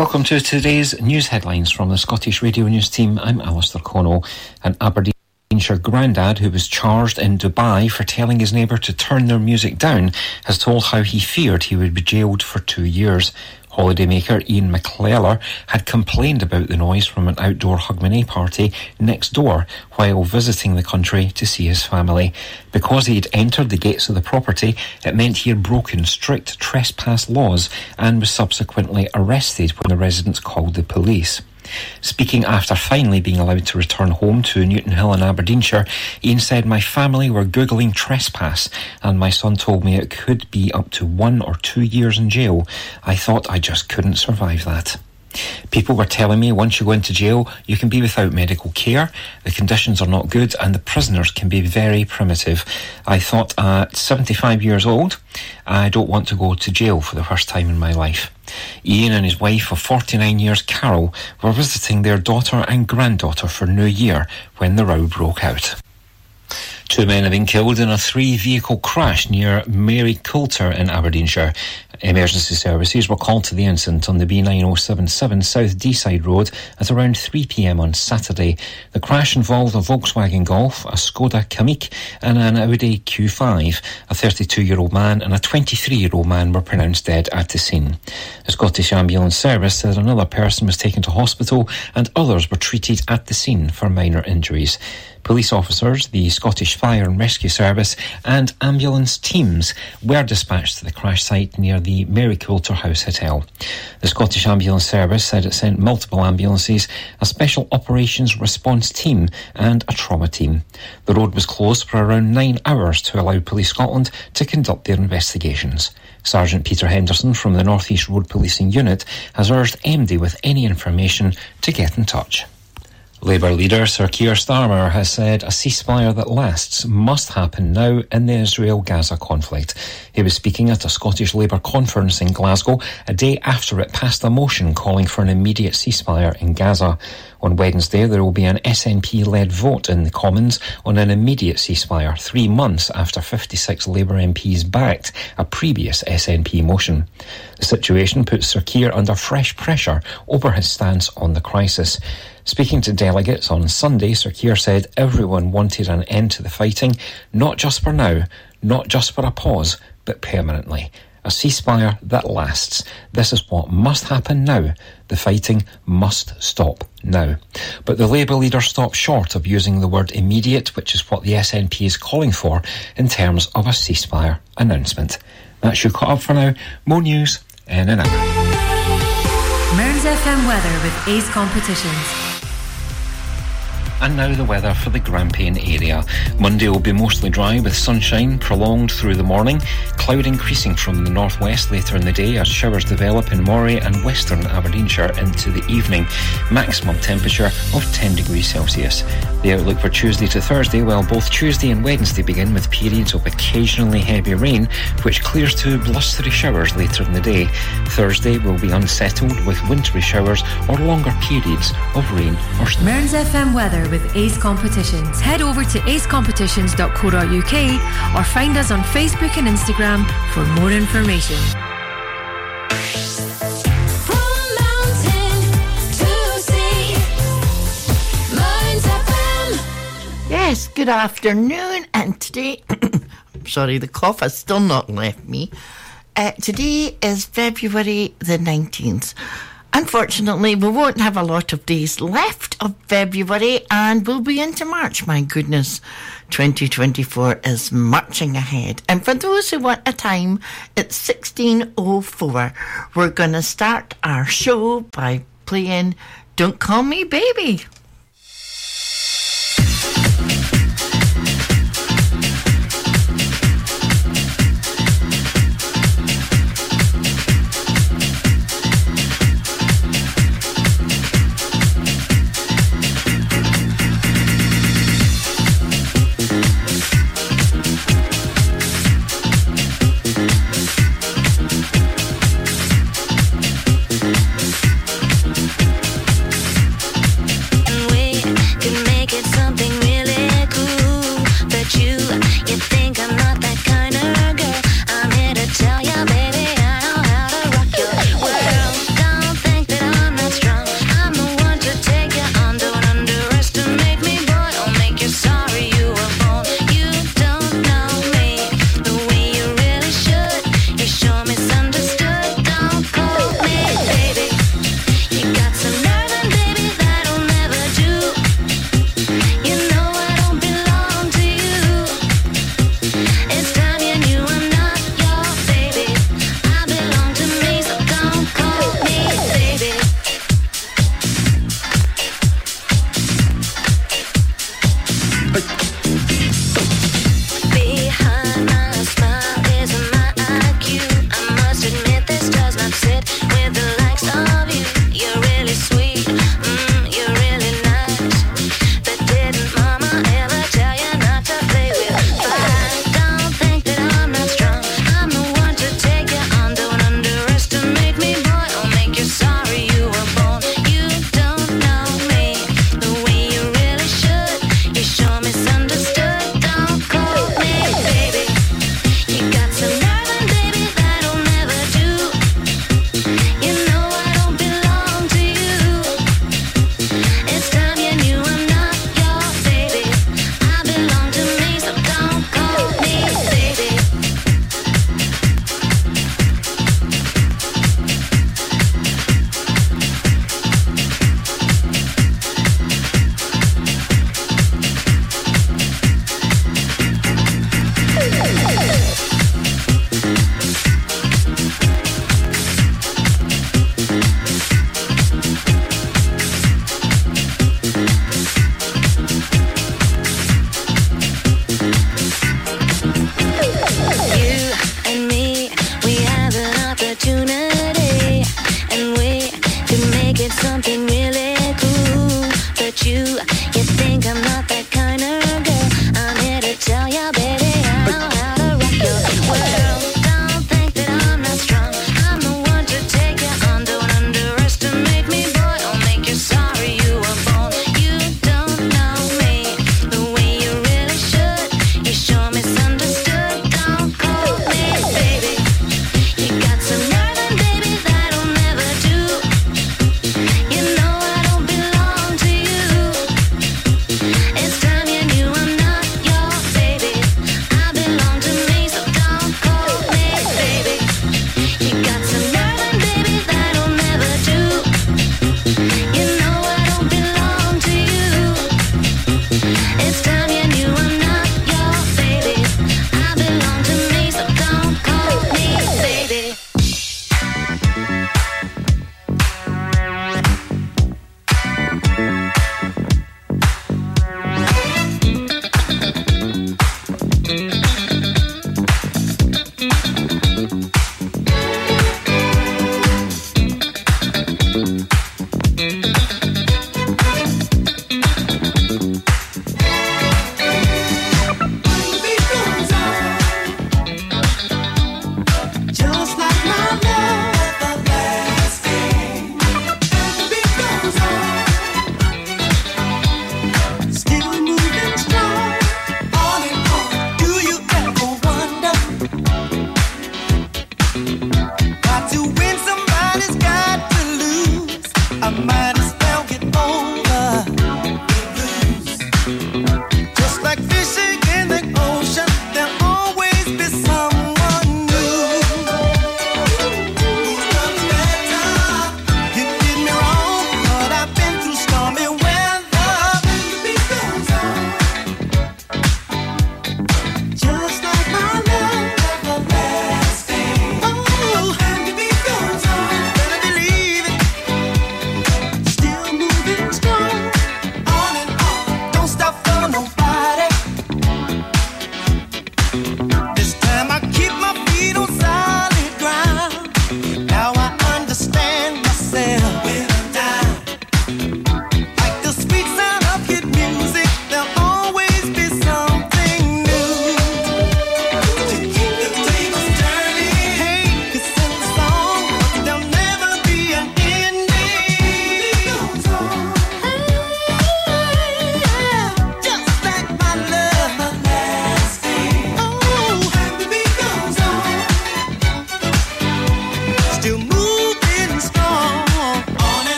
Welcome to today's news headlines from the Scottish Radio News team. I'm Alistair Connell. An Aberdeenshire grandad who was charged in Dubai for telling his neighbour to turn their music down has told how he feared he would be jailed for two years. Holidaymaker Ian McClellar had complained about the noise from an outdoor Hogmanay party next door while visiting the country to see his family. Because he had entered the gates of the property, it meant he had broken strict trespass laws and was subsequently arrested when the residents called the police. Speaking after finally being allowed to return home to Newton Hill in Aberdeenshire, Ian said, My family were Googling trespass, and my son told me it could be up to one or two years in jail. I thought I just couldn't survive that. People were telling me once you go into jail, you can be without medical care, the conditions are not good, and the prisoners can be very primitive. I thought at 75 years old, I don't want to go to jail for the first time in my life. Ian and his wife of 49 years, Carol, were visiting their daughter and granddaughter for New Year when the row broke out. Two men have been killed in a three vehicle crash near Maryculter in Aberdeenshire. Emergency services were called to the incident on the B9077 South Deeside Road at around 3pm on Saturday. The crash involved a Volkswagen Golf, a Skoda Kamiq and an Audi Q5. A 32 year old man and a 23 year old man were pronounced dead at the scene. The Scottish Ambulance Service said another person was taken to hospital and others were treated at the scene for minor injuries. Police officers, the Scottish Fire and Rescue Service, and ambulance teams were dispatched to the crash site near the Maryculter House Hotel. The Scottish Ambulance Service said it sent multiple ambulances, a special operations response team, and a trauma team. The road was closed for around nine hours to allow Police Scotland to conduct their investigations. Sergeant Peter Henderson from the North East Road Policing Unit has urged MD with any information to get in touch. Labour leader Sir Keir Starmer has said a ceasefire that lasts must happen now in the Israel-Gaza conflict. He was speaking at a Scottish Labour conference in Glasgow a day after it passed a motion calling for an immediate ceasefire in Gaza. On Wednesday, there will be an SNP-led vote in the Commons on an immediate ceasefire, three months after 56 Labour MPs backed a previous SNP motion. The situation puts Sir Keir under fresh pressure over his stance on the crisis. Speaking to delegates on Sunday, Sir Keir said everyone wanted an end to the fighting, not just for now, not just for a pause, but permanently. A ceasefire that lasts. This is what must happen now. The fighting must stop now. But the Labour leader stopped short of using the word immediate, which is what the SNP is calling for in terms of a ceasefire announcement. That's your cut up for now. More news in an hour. Mearns FM weather with Ace Competitions. And now the weather for the Grampian area. Monday will be mostly dry with sunshine prolonged through the morning, cloud increasing from the northwest later in the day as showers develop in Moray and western Aberdeenshire into the evening. Maximum temperature of 10 degrees Celsius. The outlook for Tuesday to Thursday, well, both Tuesday and Wednesday begin with periods of occasionally heavy rain, which clears to blustery showers later in the day. Thursday will be unsettled with wintry showers or longer periods of rain or snow. FM weather with Ace Competitions. Head over to acecompetitions.co.uk or find us on Facebook and Instagram for more information. Yes, good afternoon. And today, I'm sorry, the cough has still not left me. Uh, today is February the 19th. Unfortunately, we won't have a lot of days left of February and we'll be into March. My goodness, 2024 is marching ahead. And for those who want a time, it's 1604. We're going to start our show by playing Don't Call Me Baby.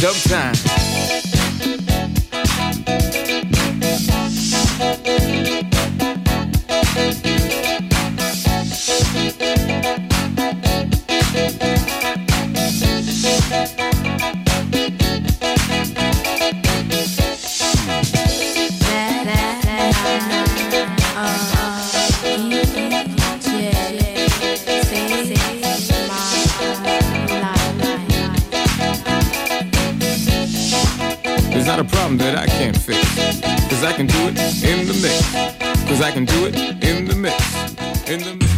Dub time. I can do it in the mix. In the mix.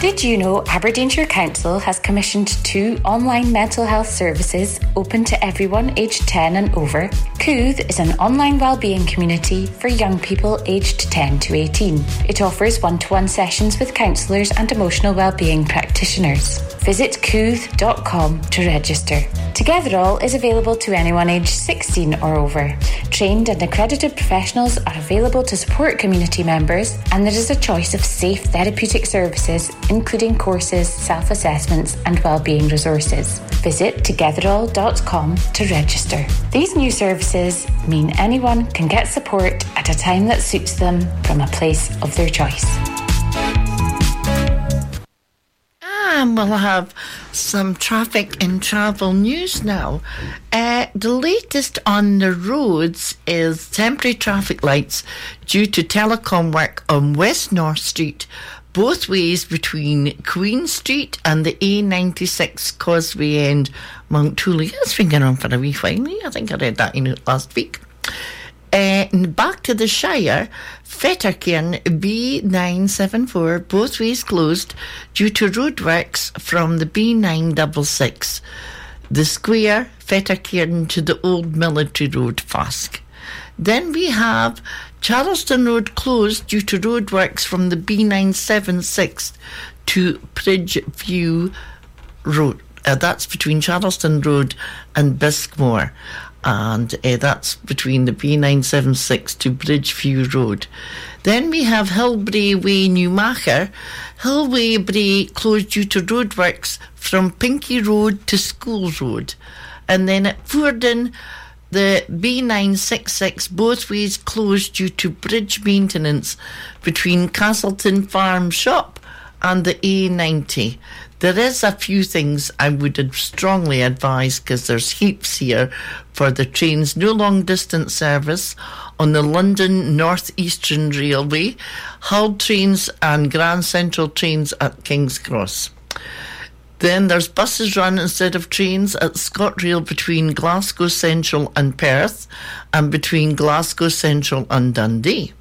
Did you know Aberdeenshire Council has commissioned two online mental health services open to everyone aged 10 and over? Kooth is an online wellbeing community for young people aged 10 to 18. It offers one to one sessions with counsellors and emotional wellbeing practitioners. Visit kooth.com to register. Togetherall is available to anyone aged 16 or over. Trained and accredited professionals are available to support community members, and there is a choice of safe therapeutic services, including courses, self assessments, and wellbeing resources. Visit togetherall.com to register. These new services mean anyone can get support at a time that suits them from a place of their choice. And we'll have some traffic and travel news now. Uh, the latest on the roads is temporary traffic lights due to telecom work on West North Street, both ways between Queen Street and the A96 Causeway End, Mounthooly. It's been going on for a wee while. I think I read that in it last week. Uh, back to the Shire, Fettercairn B974, both ways closed due to roadworks from the B966. The square, Fettercairn to the old military road, Fasque. Then we have Charleston Road closed due to roadworks from the B976 to Bridgeview Road. Uh, that's between Charleston Road and Biskmore and uh, that's between the B976 to Bridgeview Road. Then we have Hillbrae Way, Newmachar. Hillway Bray closed due to roadworks from Pinky Road to School Road. And then at Fordoun, the B966 both ways closed due to bridge maintenance between Castleton Farm Shop and the A90. There is a few things I would strongly advise because there's heaps here for the trains no long distance service on the London North Eastern Railway, Hull trains and Grand Central trains at King's Cross. Then there's buses run instead of trains at ScotRail between Glasgow Central and Perth and between Glasgow Central and Dundee.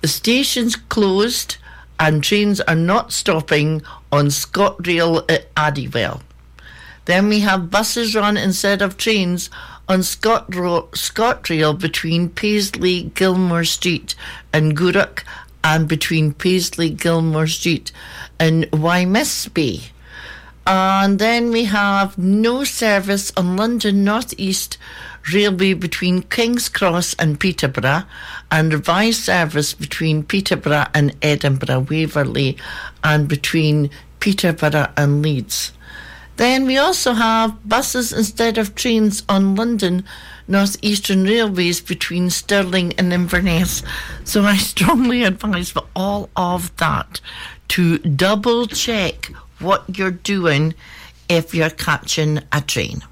The station's closed and trains are not stopping on ScotRail at Addiewell. Then we have buses run instead of trains on ScotRail, between Paisley, Gilmour Street and Gourock and between Paisley, Gilmour Street and Wemyss Bay. And then we have no service on London North East Railway between King's Cross and Peterborough, and revised service between Peterborough and Edinburgh Waverley, and between Peterborough and Leeds. Then we also have buses instead of trains on London North Eastern Railways between Stirling and Inverness. So I strongly advise for all of that to double check what you're doing if you're catching a train.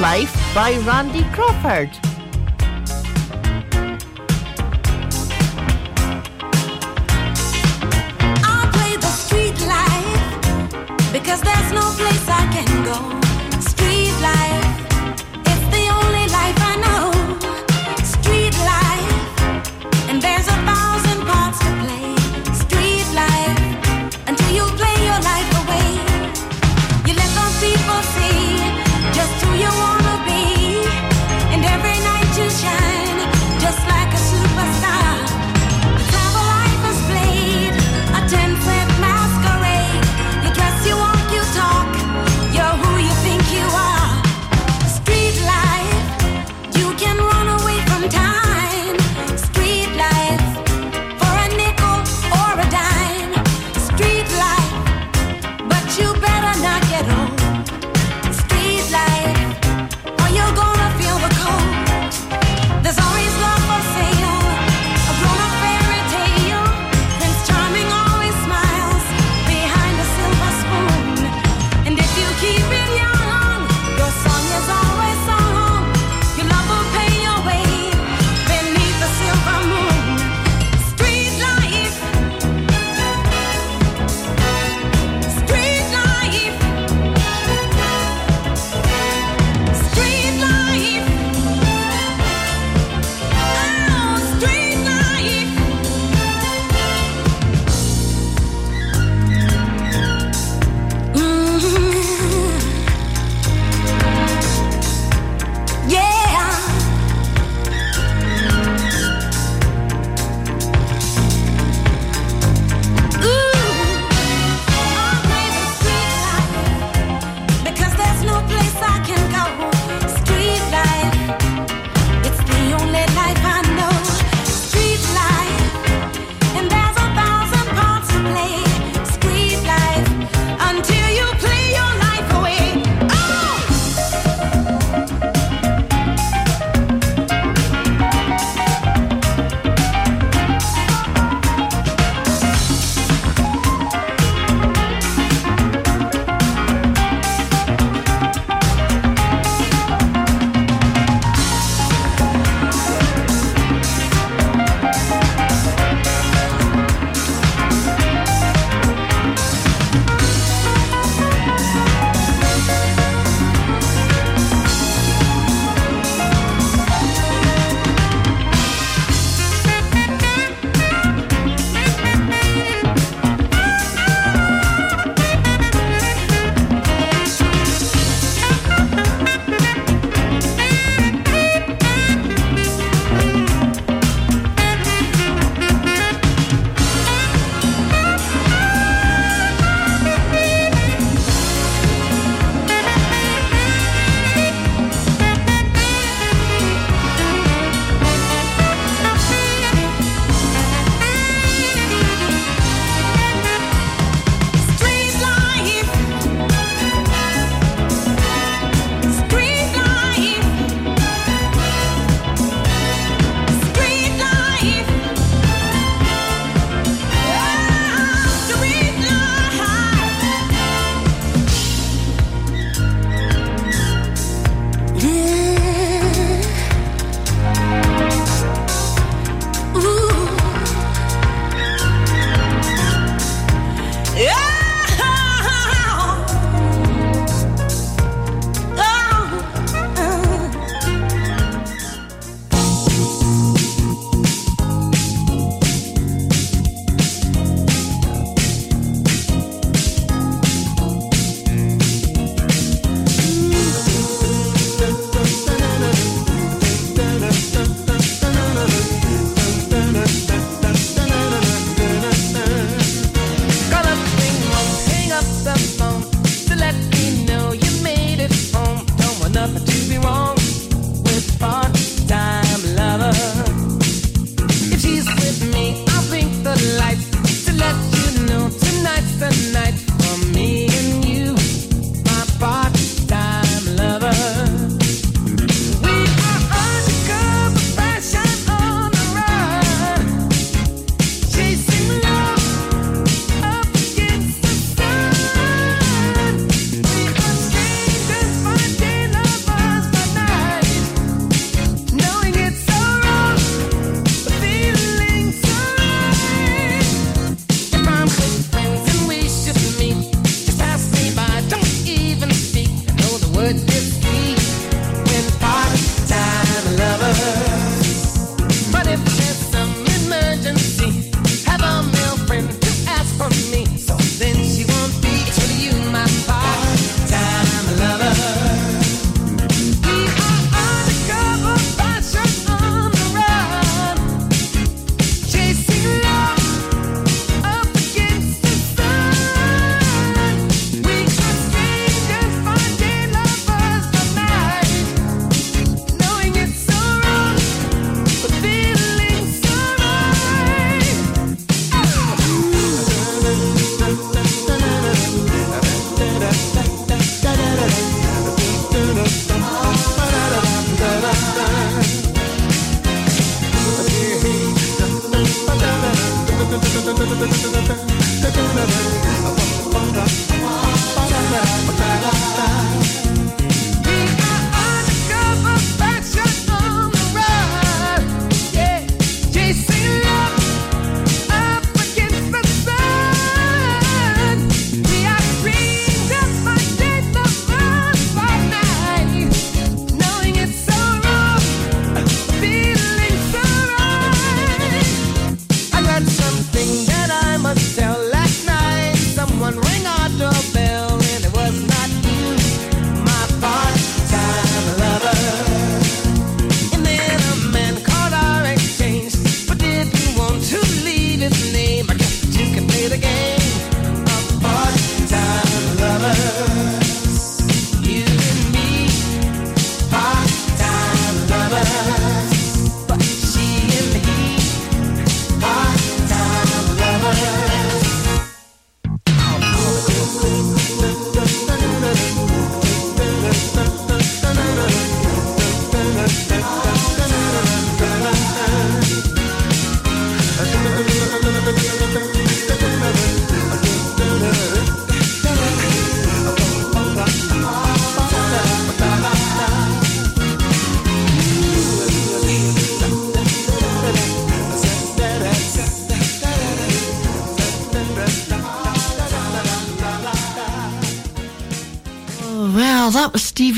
Life by Randy Crawford. I play the street life because there's no place I can go.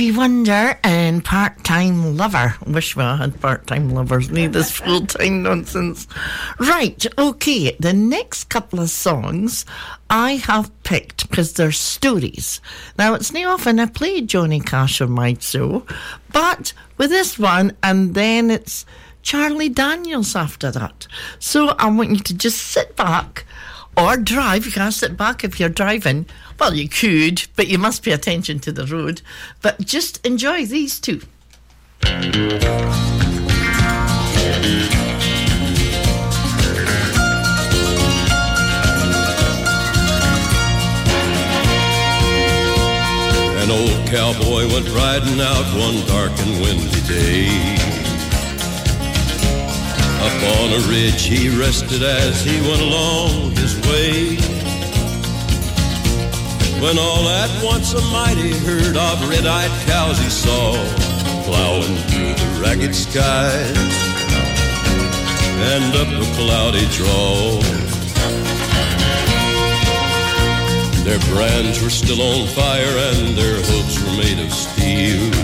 Stevie Wonder and Part Time Lover. Wish I had part time lovers. Need this full time nonsense. Right, okay. The next couple of songs I have picked because they're stories. Now, it's not often I play Johnny Cash on my but with this one, and then it's Charlie Daniels after that. So I want you to just sit back or drive. You can't sit back if you're driving well, you could, but you must pay attention to the road. But just enjoy these two. An old cowboy went riding out one dark and windy day. Up on a ridge he rested as he went along his way when all at once a mighty herd of red-eyed cows he saw plowing through the ragged skies and up a cloudy draw. Their brands were still on fire and their hooves were made of steel.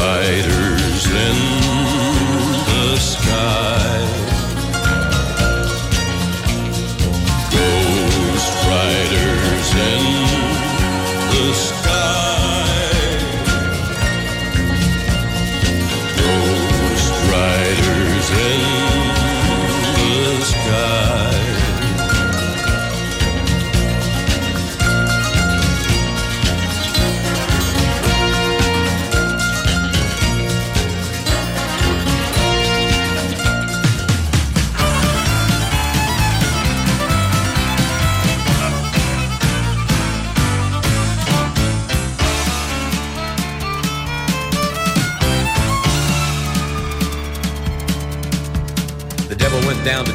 riders than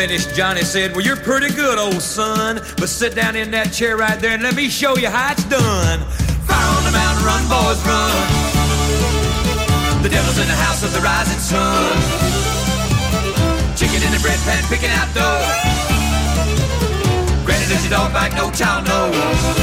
Finished, Johnny said, Well, you're pretty good, old son. But sit down in that chair right there and let me show you how it's done. Fire on the mountain, run, boys, run. The devil's in the house of the rising sun. Chicken in the bread pan, picking out dough. Granny, does your dog bite? No child, no.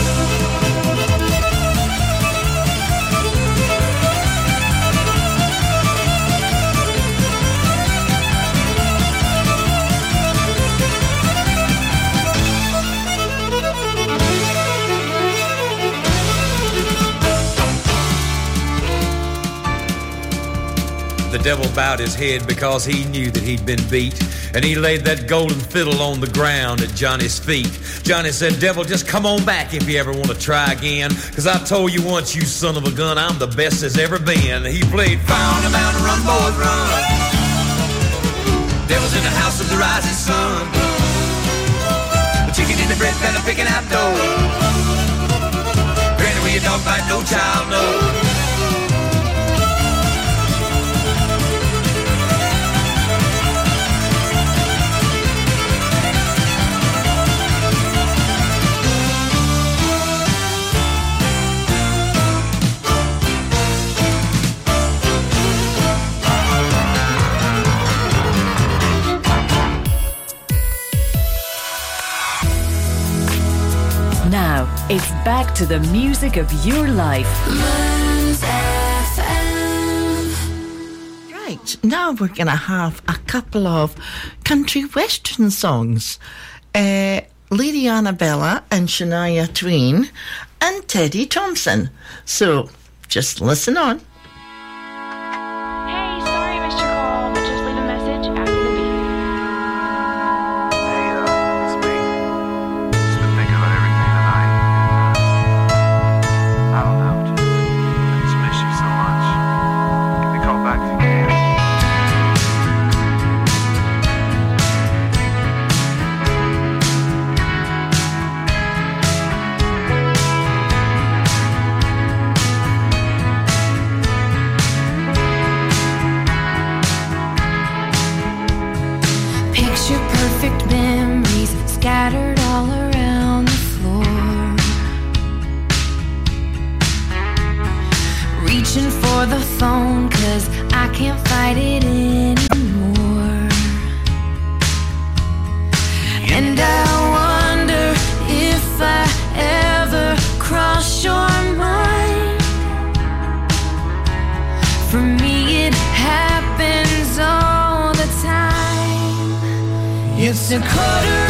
The devil bowed his head because he knew that he'd been beat. And he laid that golden fiddle on the ground at Johnny's feet. Johnny said, Devil, just come on back if you ever want to try again. Cause I told you once, you son of a gun, I'm the best as ever been. He played on the Mountain, Run, Boys, Run. Devil's in the house of the rising sun. The chicken in the bread pan, picking out dough. Granny, where your dog bite, no child, no. It's back to the music of your life. Right, now we're going to have a couple of country western songs. Uh, Lady Antebellum and Shania Twain and Teddy Thompson. So just listen on. It's a quarter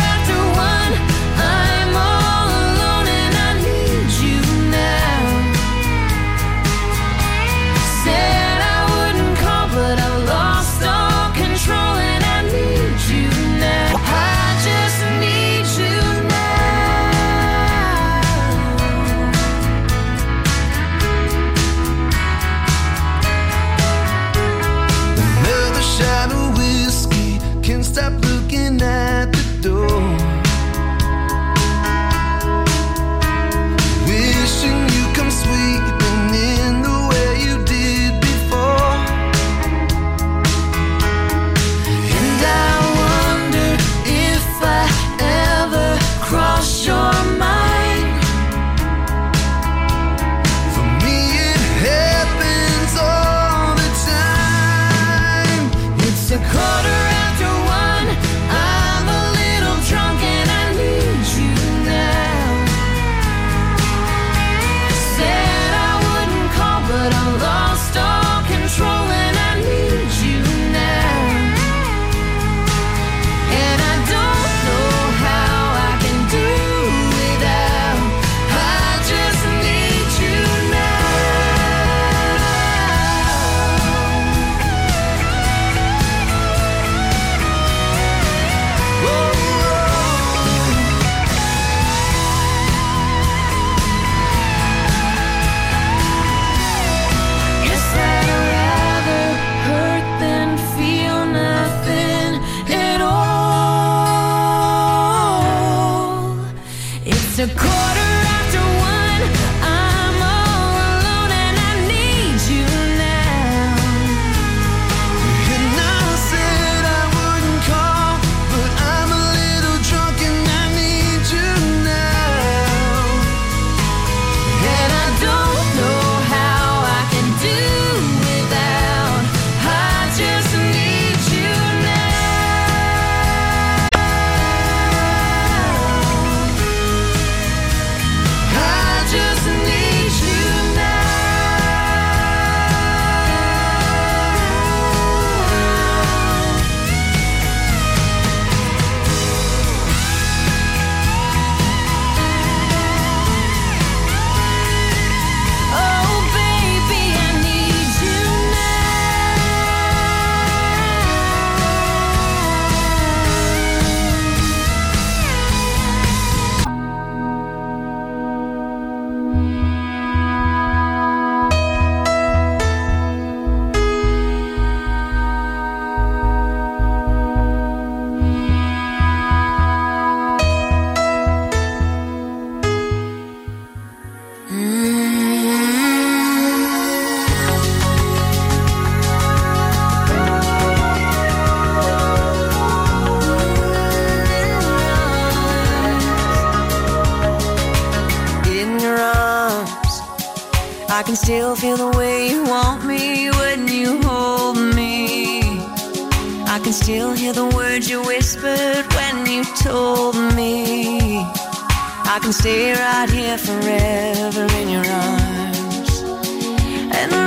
I can still hear the words you whispered when you told me. I can stay right here forever in your arms. And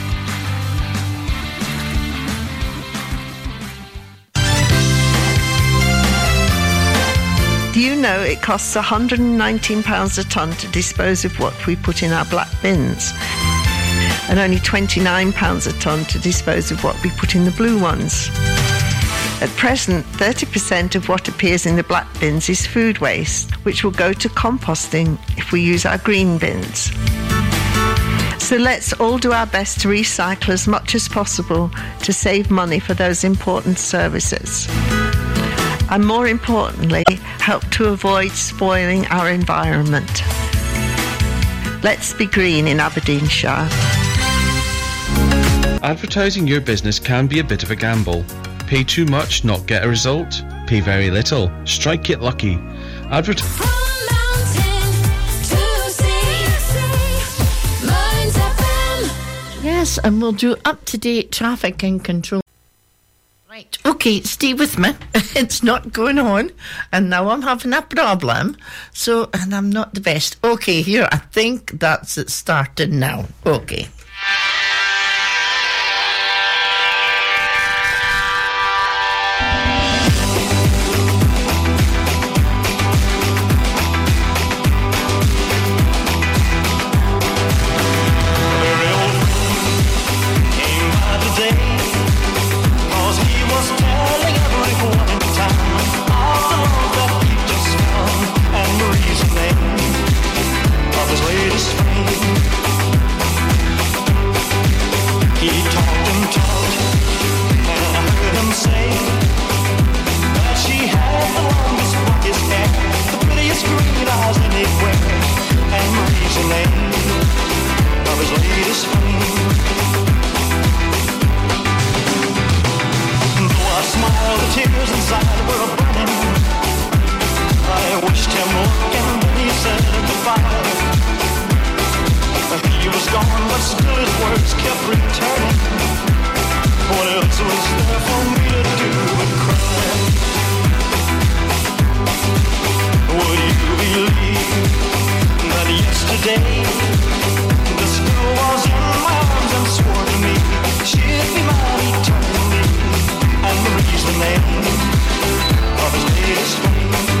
You know it costs £119 a tonne to dispose of what we put in our black bins? And only £29 a tonne to dispose of what we put in the blue ones. At present, 30% of what appears in the black bins is food waste, which will go to composting if we use our green bins. So let's all do our best to recycle as much as possible to save money for those important services and more importantly, help to avoid spoiling our environment. Let's be green in Aberdeenshire. Advertising your business can be a bit of a gamble. Pay too much, not get a result. Pay very little, strike it lucky. Advert- Yes, and we'll do up to date traffic and control. Right, okay, stay with me. It's not going on, and now I'm having a problem. So, and I'm not the best. Okay, here, I think that's it started now. Okay. Gone, but still his words kept returning. What else was there for me to do but cry? Would you believe that yesterday this girl was in my arms and swore to me she'd be mine eternally? And the name of his latest fame.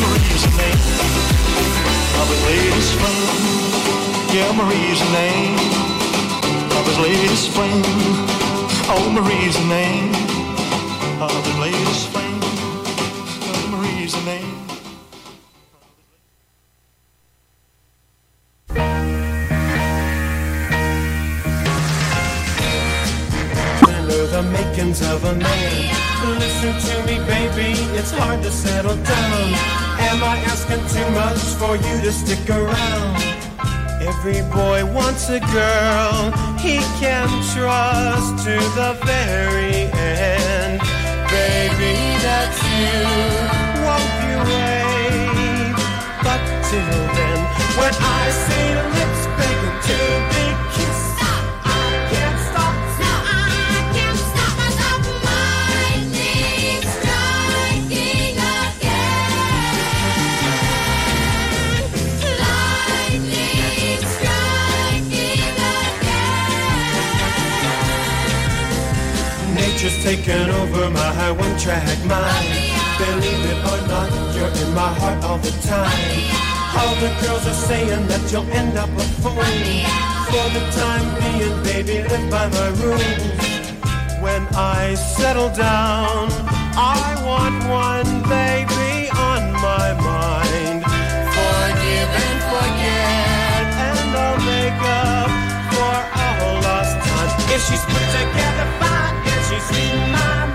Marie's name latest. Yeah, Marie's name latest. Oh, Marie's name latest. Oh, Marie's name. To stick around? Every boy wants a girl he can trust to the very end. Baby, that's you. Won't you wait? But till then, when I see taken over my one-track mind. Believe it or oh, not, you're in my heart all the time. All the girls are saying that you'll end up a fool. For the time being, baby, live by my rules. When I settle down, I want one baby on my mind. Forgive and forget, and I'll make up for all lost time. If she's put together she's reading my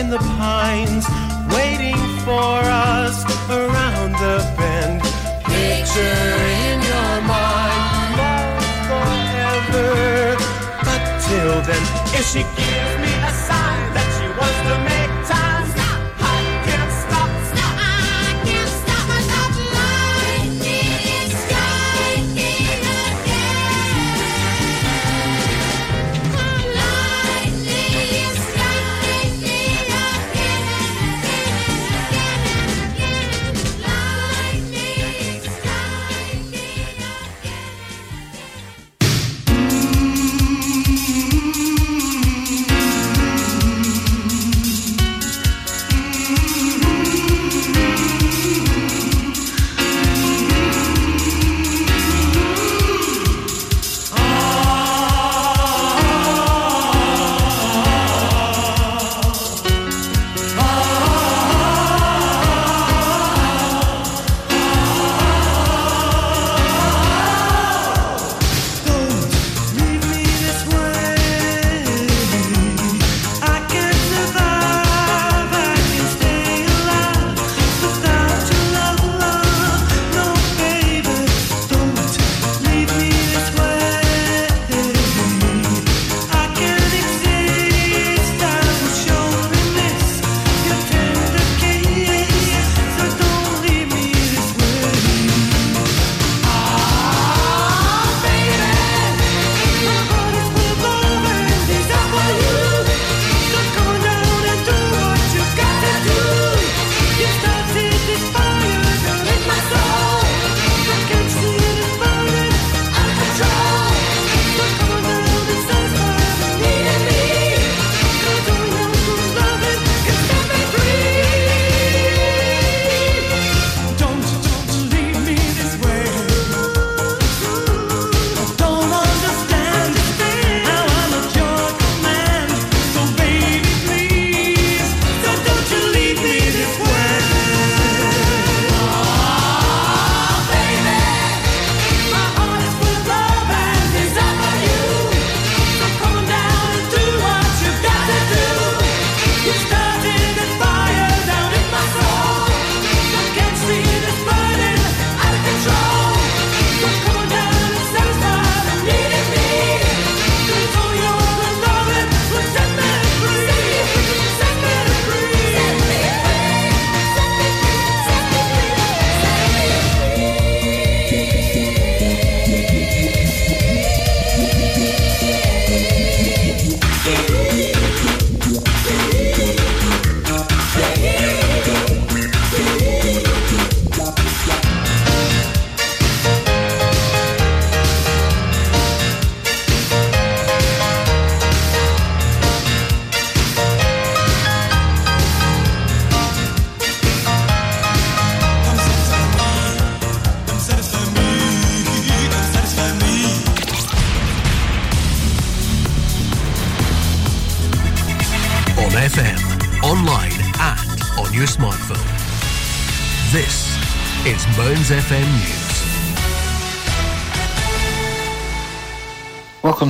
in the pines waiting for us around the bend. Picture in your mind, love forever. But till then, if she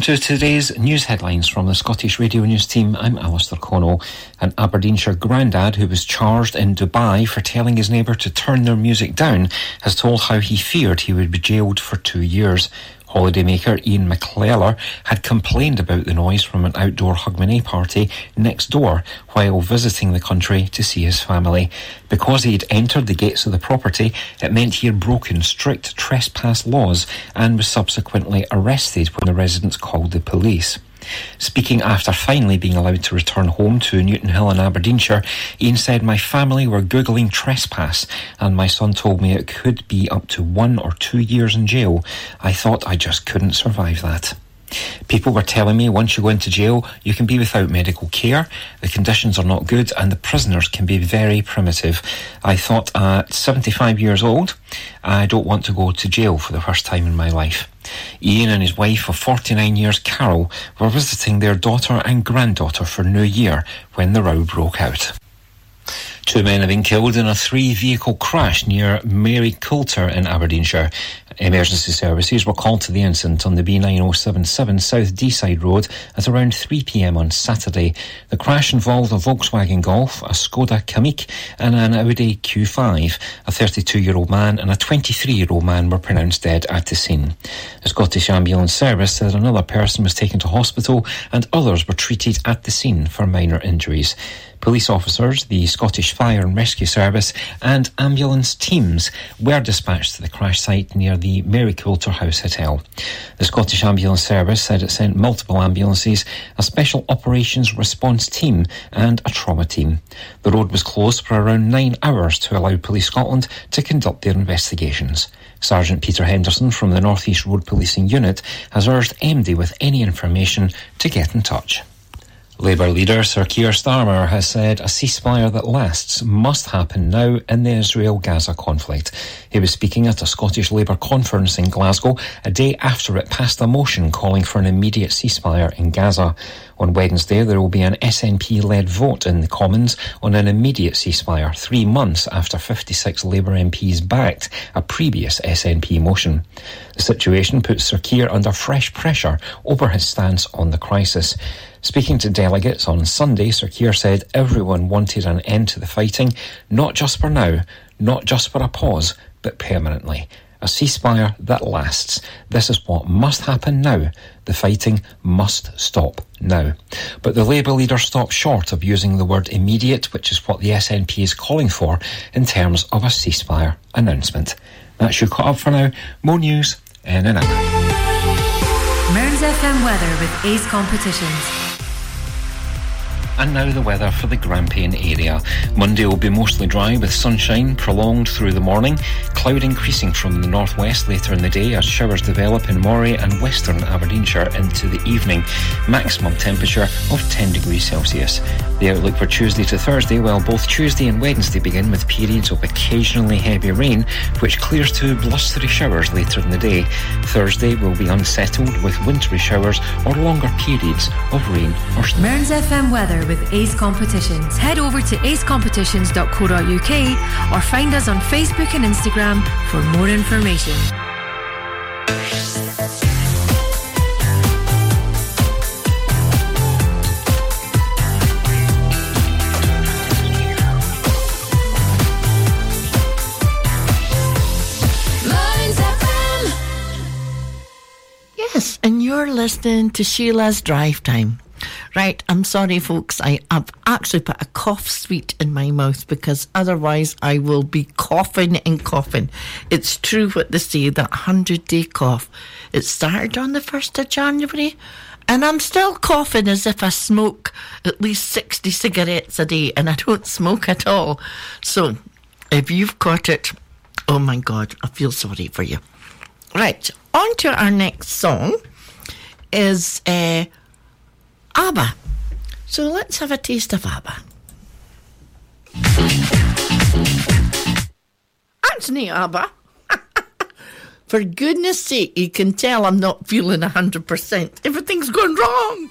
Welcome to today's news headlines from the Scottish Radio News team. I'm Alistair Connell. An Aberdeenshire grandad who was charged in Dubai for telling his neighbour to turn their music down has told how he feared he would be jailed for two years. Holidaymaker Ian McClellar had complained about the noise from an outdoor Hogmanay party next door while visiting the country to see his family. Because he had entered the gates of the property, it meant he had broken strict trespass laws and was subsequently arrested when the residents called the police. Speaking after finally being allowed to return home to Newtonhill in Aberdeenshire, Ian said, My family were Googling trespass, and my son told me it could be up to one or two years in jail. I thought I just couldn't survive that. People were telling me once you go into jail, you can be without medical care, the conditions are not good, and the prisoners can be very primitive. I thought at 75 years old, I don't want to go to jail for the first time in my life. Ian and his wife of 49 years, Carol, were visiting their daughter and granddaughter for New Year when the row broke out. Two men have been killed in a three vehicle crash near Maryculter in Aberdeenshire. Emergency services were called to the incident on the B9077 South Deeside Road at around 3pm on Saturday. The crash involved a Volkswagen Golf, a Skoda Kamiq and an Audi Q5. A 32 year old man and a 23 year old man were pronounced dead at the scene. The Scottish Ambulance Service said another person was taken to hospital and others were treated at the scene for minor injuries. Police officers, the Scottish Fire and Rescue Service, and ambulance teams were dispatched to the crash site near the Maryculter House Hotel. The Scottish Ambulance Service said it sent multiple ambulances, a special operations response team, and a trauma team. The road was closed for around nine hours to allow Police Scotland to conduct their investigations. Sergeant Peter Henderson from the North East Road Policing Unit has urged MD with any information to get in touch. Labour leader Sir Keir Starmer has said a ceasefire that lasts must happen now in the Israel Gaza conflict. He was speaking at a Scottish Labour conference in Glasgow a day after it passed a motion calling for an immediate ceasefire in Gaza. On Wednesday, there will be an SNP led vote in the Commons on an immediate ceasefire, three months after 56 Labour MPs backed a previous SNP motion. The situation puts Sir Keir under fresh pressure over his stance on the crisis. Speaking to delegates on Sunday, Sir Keir said everyone wanted an end to the fighting, not just for now, not just for a pause, but permanently. A ceasefire that lasts. This is what must happen now. The fighting must stop now. But the Labour leader stopped short of using the word immediate, which is what the SNP is calling for in terms of a ceasefire announcement. That's your cut up for now. More news in an hour. Mearns FM weather with Ace Competitions. And now the weather for the Grampian area. Monday will be mostly dry with sunshine prolonged through the morning, cloud increasing from the northwest later in the day as showers develop in Moray and western Aberdeenshire into the evening. Maximum temperature of 10 degrees Celsius. The outlook for Tuesday to Thursday, well, both Tuesday and Wednesday begin with periods of occasionally heavy rain, which clears to blustery showers later in the day. Thursday will be unsettled with wintry showers or longer periods of rain or snow. Mearns FM weather with Ace Competitions. Head over to acecompetitions.co.uk or find us on Facebook and Instagram for more information. Mearns FM. Yes, and you're listening to Sheila's Drive Time. Right, I'm sorry, folks. I, I've actually put a cough sweet in my mouth because otherwise I will be coughing and coughing. It's true what they say that 100 day cough. It started on the 1st of January, and I'm still coughing as if I smoke at least 60 cigarettes a day, and I don't smoke at all. So, if you've caught it, oh my God, I feel sorry for you. Right, on to our next song is uh, ABBA. So let's have a taste of ABBA. Anthony ABBA. For goodness sake, you can tell I'm not feeling 100%. Everything's going wrong.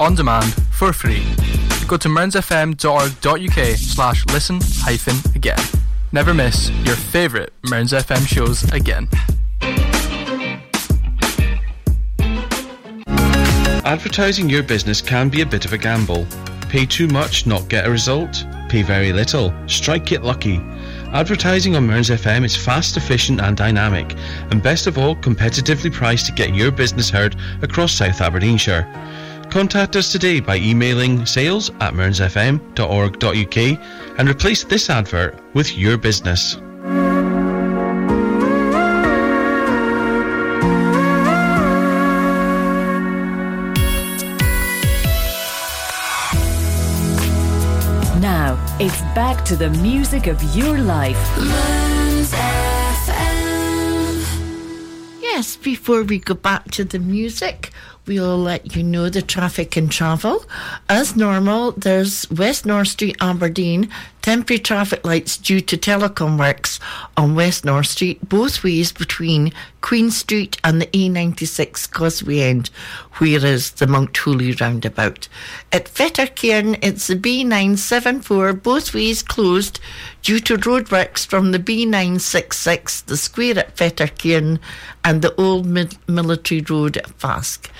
on demand for free. Go to mearnsfm.org.uk slash listen hyphen again. Never miss your favourite Mearns FM shows again. Advertising your business can be a bit of a gamble. Pay too much, not get a result. Pay very little, strike it lucky. Advertising on Mearns FM is fast, efficient, and dynamic, and best of all, competitively priced to get your business heard across South Aberdeenshire. Contact us today by emailing sales at mearnsfm.org.uk and replace this advert with your business. Now, it's back to the music of your life. Yes, before we go back to the music, we'll let you know the traffic and travel. As normal, there's West North Street, Aberdeen, temporary traffic lights due to telecom works on West North Street, both ways between Queen Street and the A96 Causewayend, where is the Mounthooly roundabout. At Fettercairn, it's the B974, both ways closed due to roadworks from the B966, the square at Fettercairn, and the old military road at Fasque.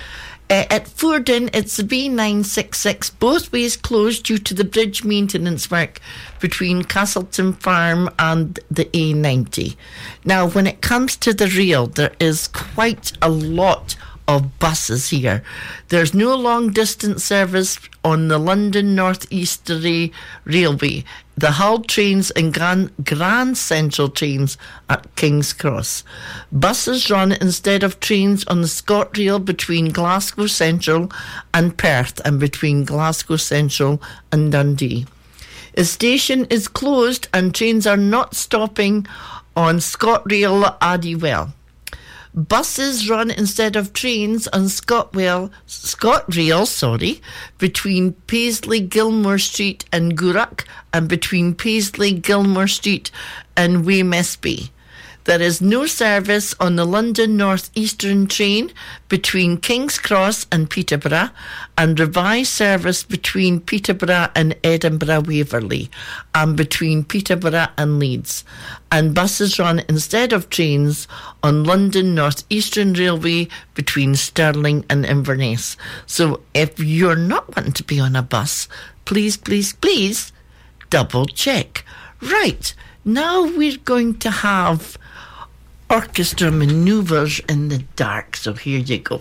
Uh, at Fordoun, it's the B966, both ways closed due to the bridge maintenance work between Castleton Farm and the A90. Now, when it comes to the rail, there is quite a lot of buses here. There's no long distance service on the London North Easterly Railway. The Hull trains and Grand, Grand Central trains at King's Cross. Buses run instead of trains on the ScotRail between Glasgow Central and Perth and between Glasgow Central and Dundee. The station is closed and trains are not stopping on ScotRail Addiewell. Buses run instead of trains on Scotwell, ScotRail, sorry, between Paisley Gilmour Street and Gourock and between Paisley Gilmour Street and Wemyss Bay. There is no service on the London North Eastern train between King's Cross and Peterborough, and revised service between Peterborough and Edinburgh Waverley, and between Peterborough and Leeds. And buses run instead of trains on London North Eastern Railway between Stirling and Inverness. So if you're not wanting to be on a bus, please, please, please double check. Right, now we're going to have orchestra maneuvers in the dark. So here you go.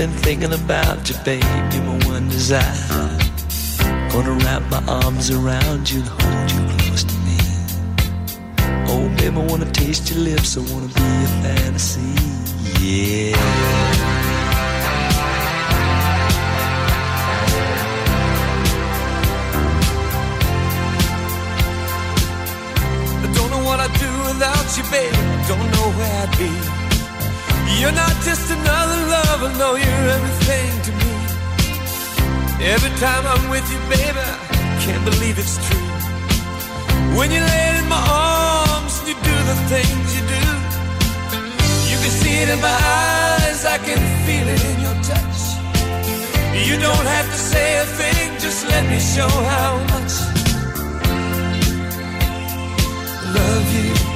Been thinking about you, baby, my one desire. Gonna wrap my arms around you and hold you close to me. Oh, baby, I wanna taste your lips. I wanna be a fantasy. Yeah. I don't know what I'd do without you, babe. Don't know where I'd be. You're not just another lover, no, you're everything to me. Every time I'm with you, baby, I can't believe it's true. When you lay in my arms and you do the things you do, you can see it in my eyes, I can feel it in your touch. You don't have to say a thing, just let me show how much I love you,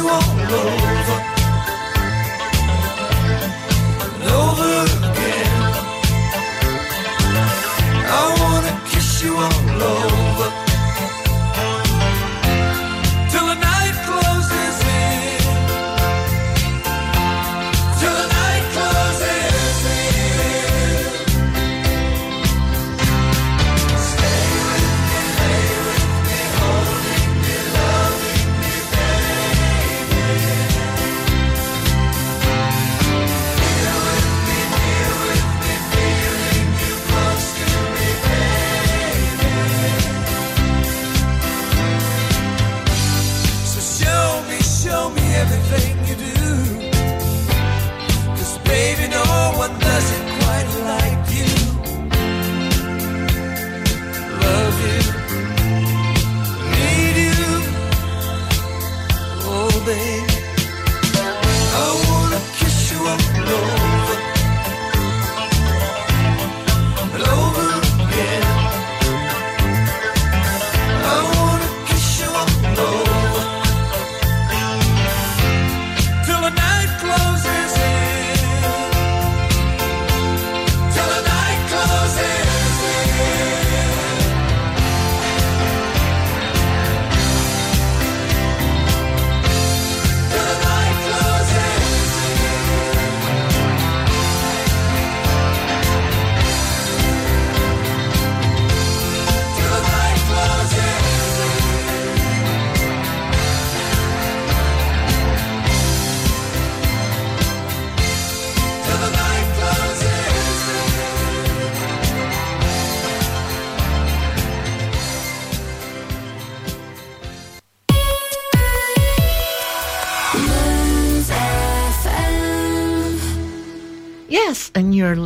you all over,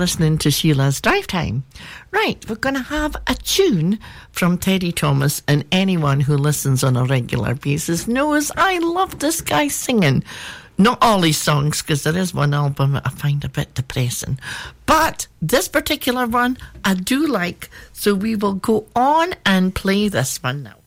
listening to Sheila's Drive Time. Right, we're going to have a tune from Teddy Thomas, and anyone who listens on a regular basis knows I love this guy singing. Not all his songs, because there is one album that I find a bit depressing. But this particular one I do like, so we will go on and play this one now.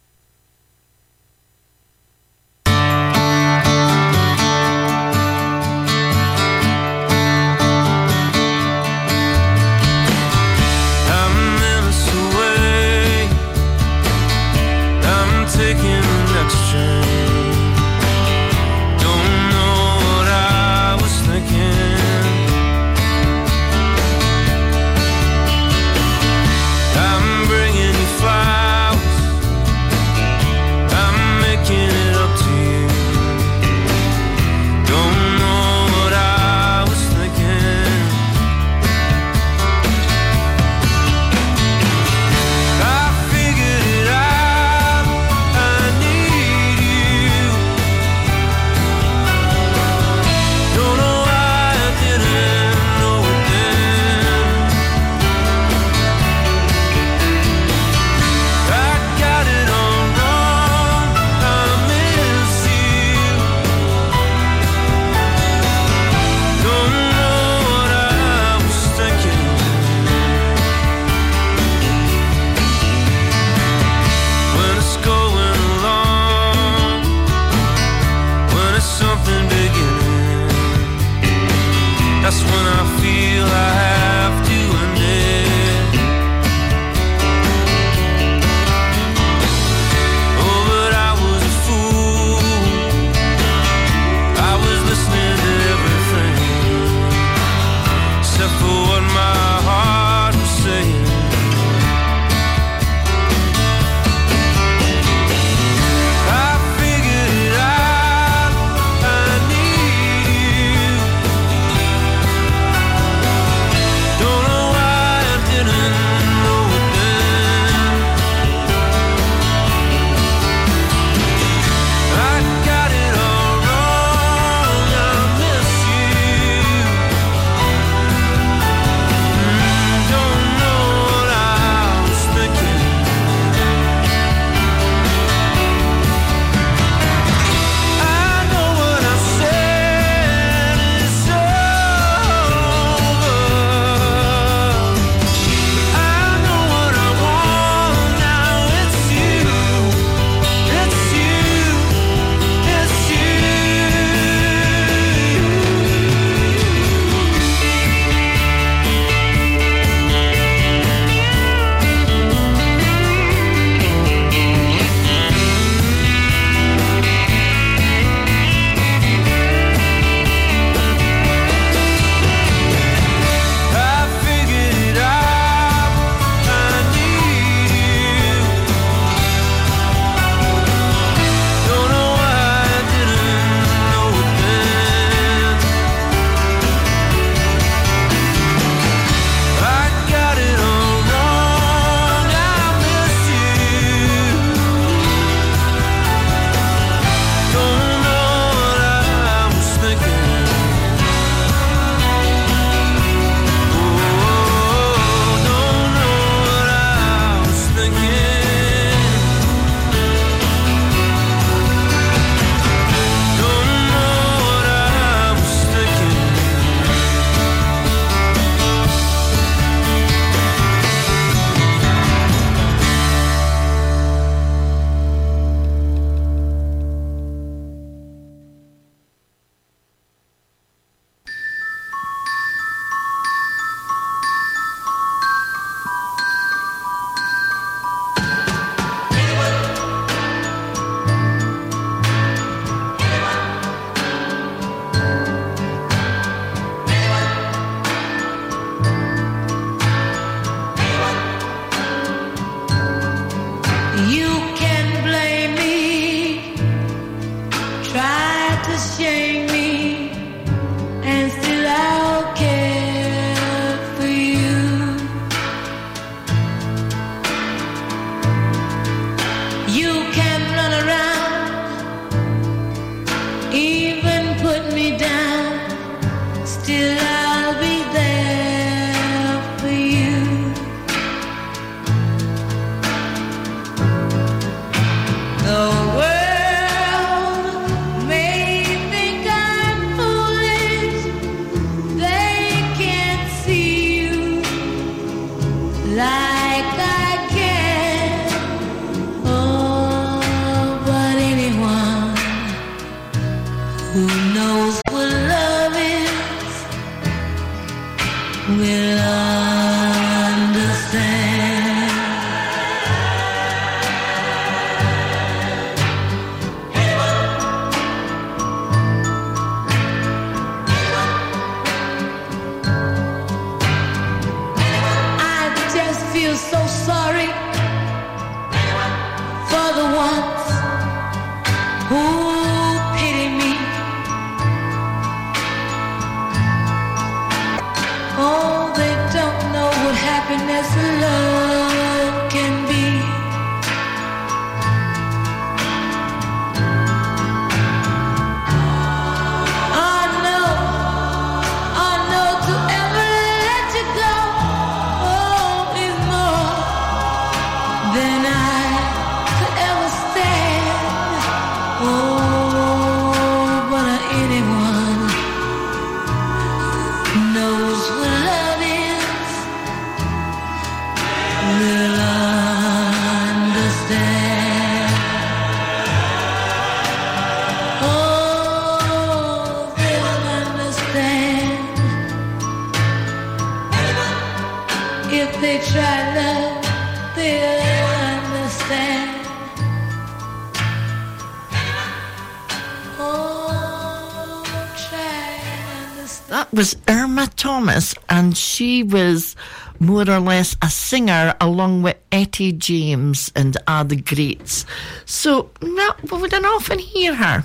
she was more or less a singer along with Etta James and other greats. So no, we don't often hear her.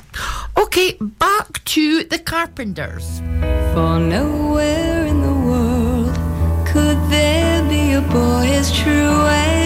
Okay, back to the Carpenters. For nowhere in the world could there be a boy as true as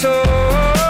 be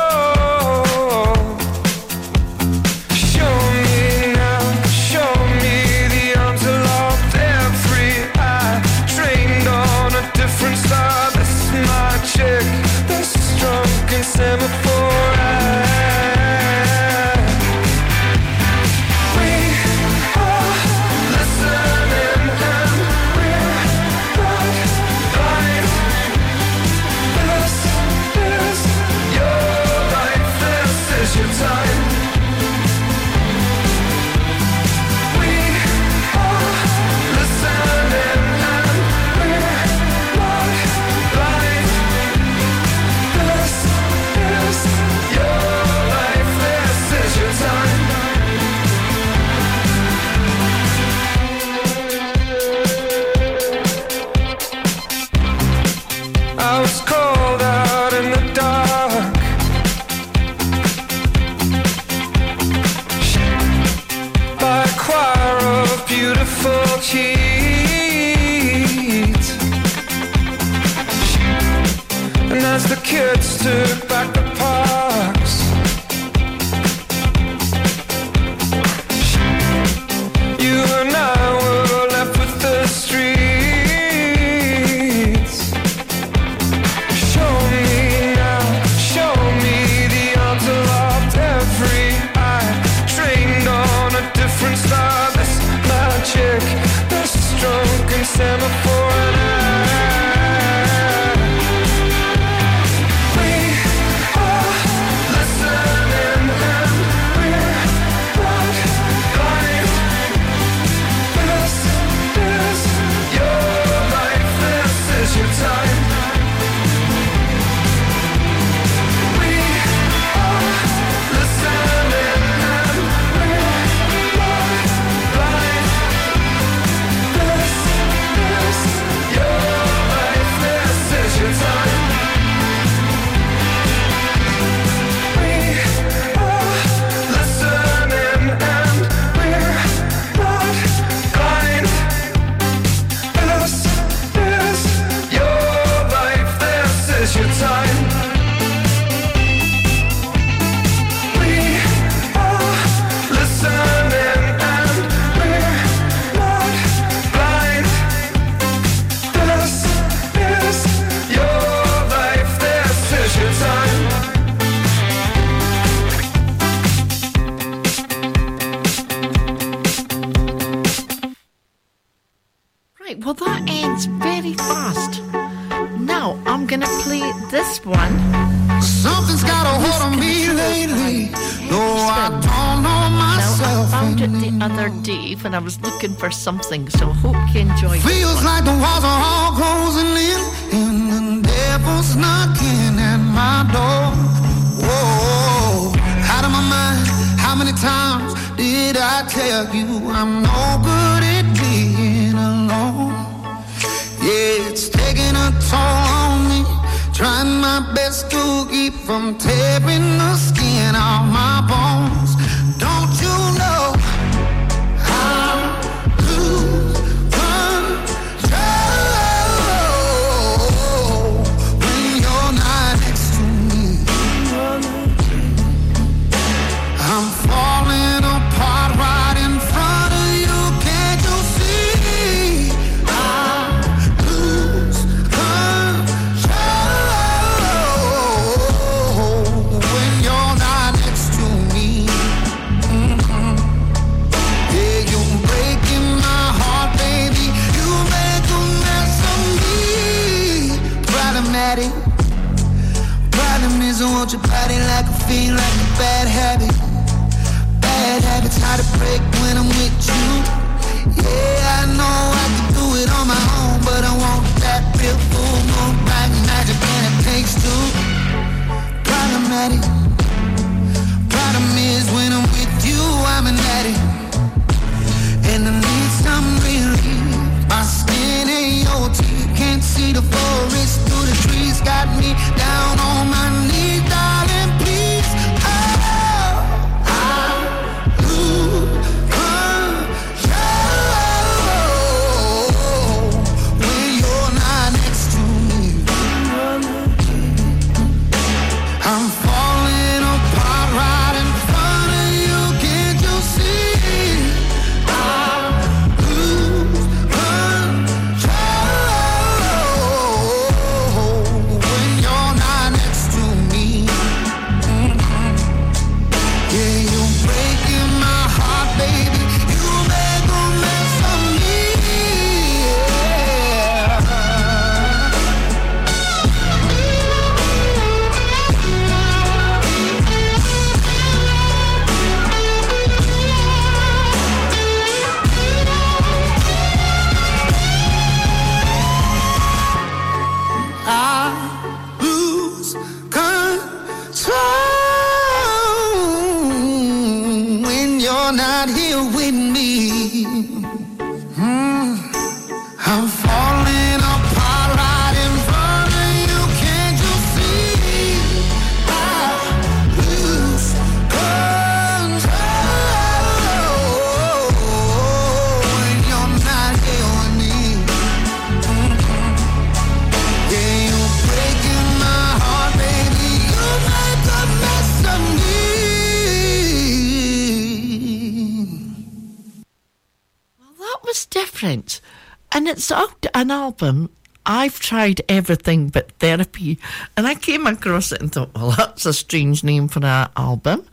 I've tried everything but therapy. And I came across it and thought, well, that's a strange name for an album.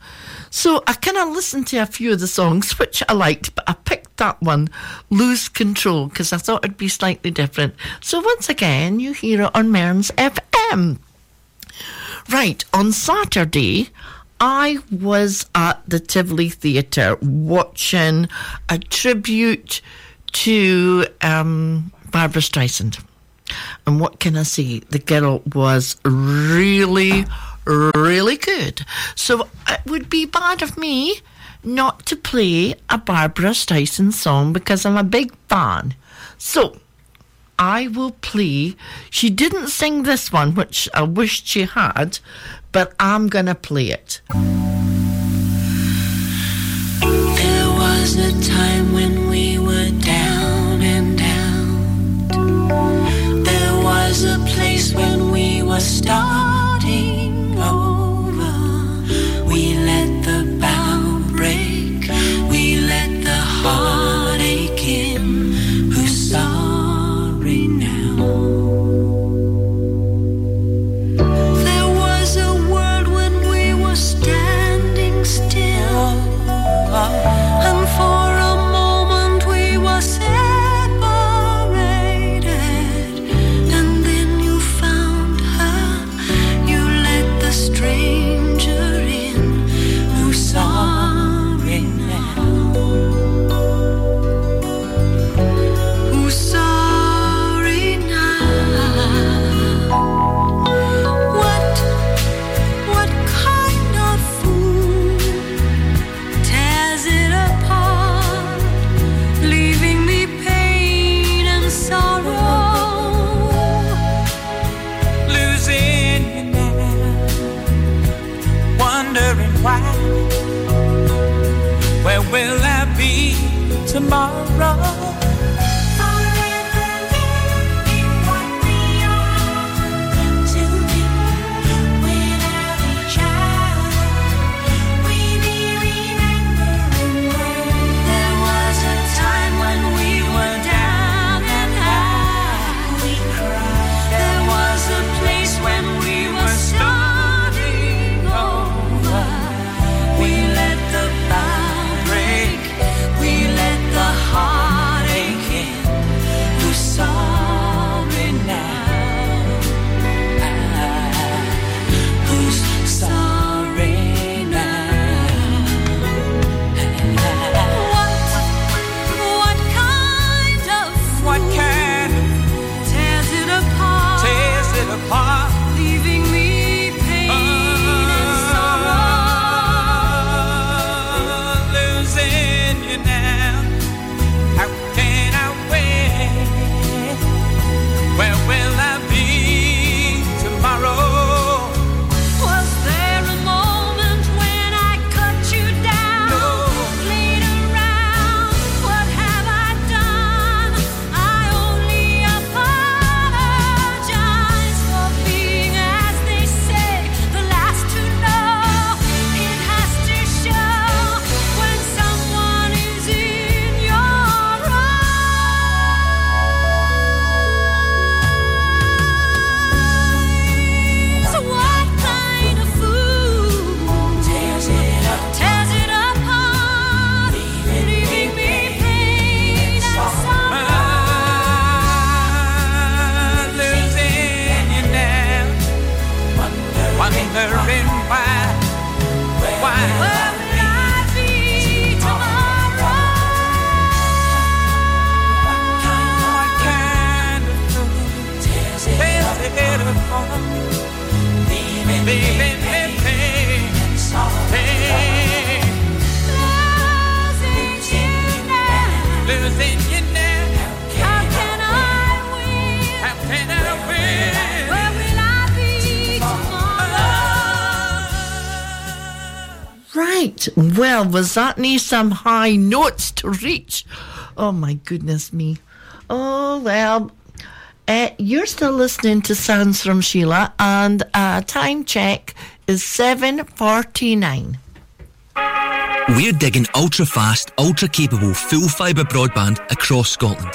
So I kind of listened to a few of the songs which I liked, but I picked that one, Lose Control, because I thought it'd be slightly different. So once again, you hear it on Mearns FM. Right, on Saturday, I was at the Tivoli Theatre watching a tribute to. Um, Barbra Streisand. And what can I say? The girl was really, really good. So it would be bad of me not to play a Barbra Streisand song because I'm a big fan. So I will play. She didn't sing this one, which I wished she had, but I'm going to play it. There was a time when star. Right. Well, was that nie some high notes to reach? Oh my goodness me. Oh well. Uh, you're still listening to Sounds from Sheila, and uh, time check is seven forty nine. We're digging ultra fast, ultra capable, full fibre broadband across Scotland.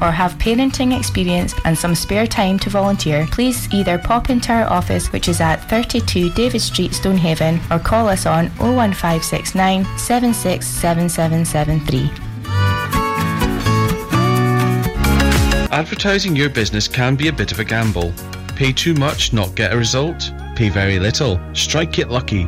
or have parenting experience and some spare time to volunteer, please either pop into our office, which is at 32 David Street, Stonehaven, or call us on 01569 767773. Advertising your business can be a bit of a gamble. Pay too much, not get a result. Pay very little, strike it lucky.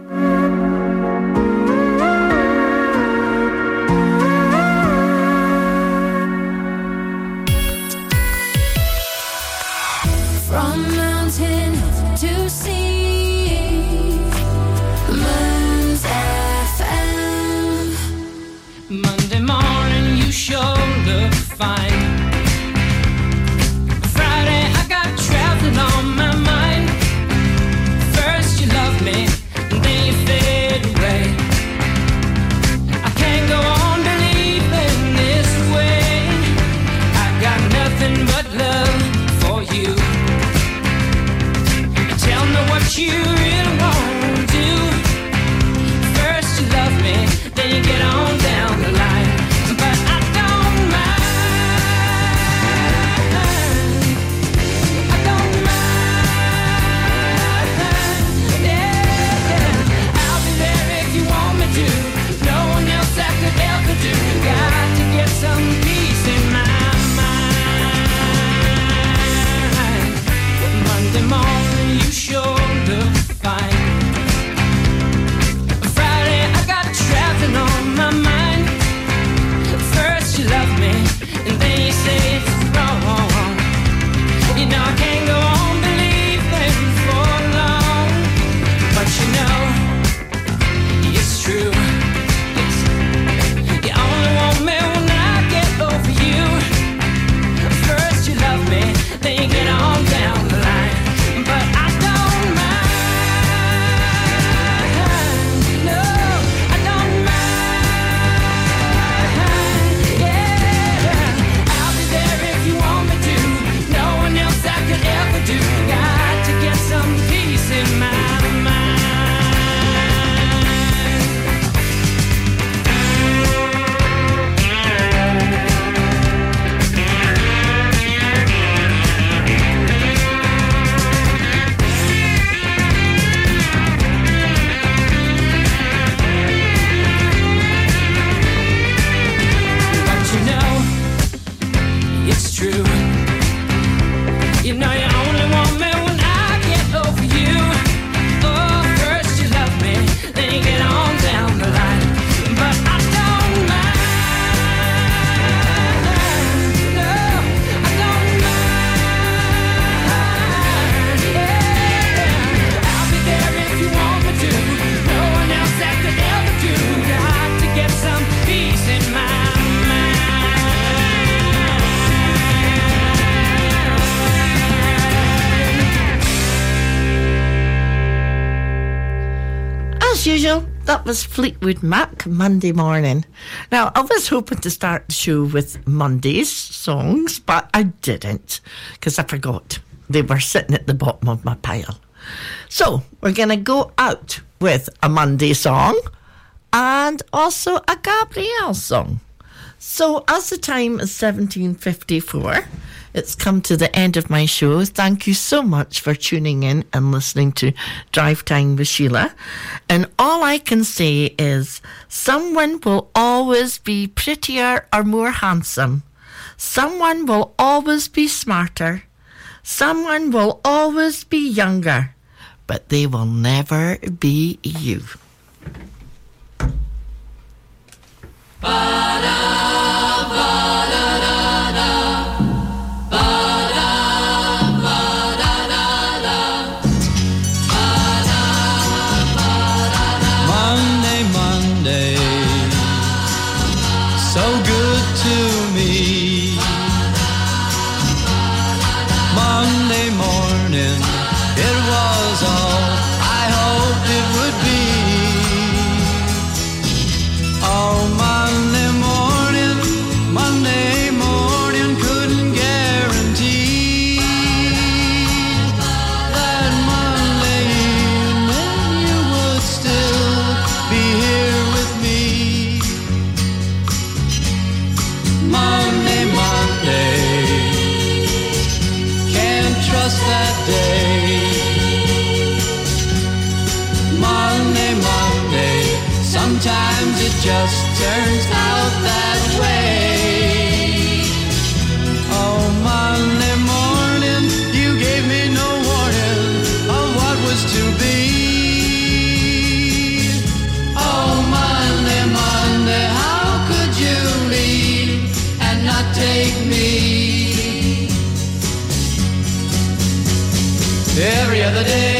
Was Fleetwood Mac Monday morning. Now, I was hoping to start the show with Monday's songs, but I didn't because I forgot. They were sitting at the bottom of my pile. So, we're going to go out with a Monday song and also a Gabrielle song. So, as the time is 1754, it's come to the end of my show. Thank you so much for tuning in and listening to Drive Time with Sheila. And all I can say is someone will always be prettier or more handsome. Someone will always be smarter. Someone will always be younger. But they will never be you. Monday, just turns out that way. Oh, Monday morning, you gave me no warning of what was to be. Oh, Monday, Monday, how could you leave and not take me? Every other day,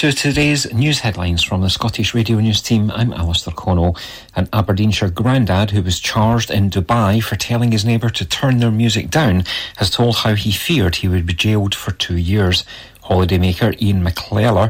to today's news headlines from the Scottish Radio News team. I'm Alistair Connell. An Aberdeenshire grandad who was charged in Dubai for telling his neighbour to turn their music down has told how he feared he would be jailed for two years. Holidaymaker Ian McClellar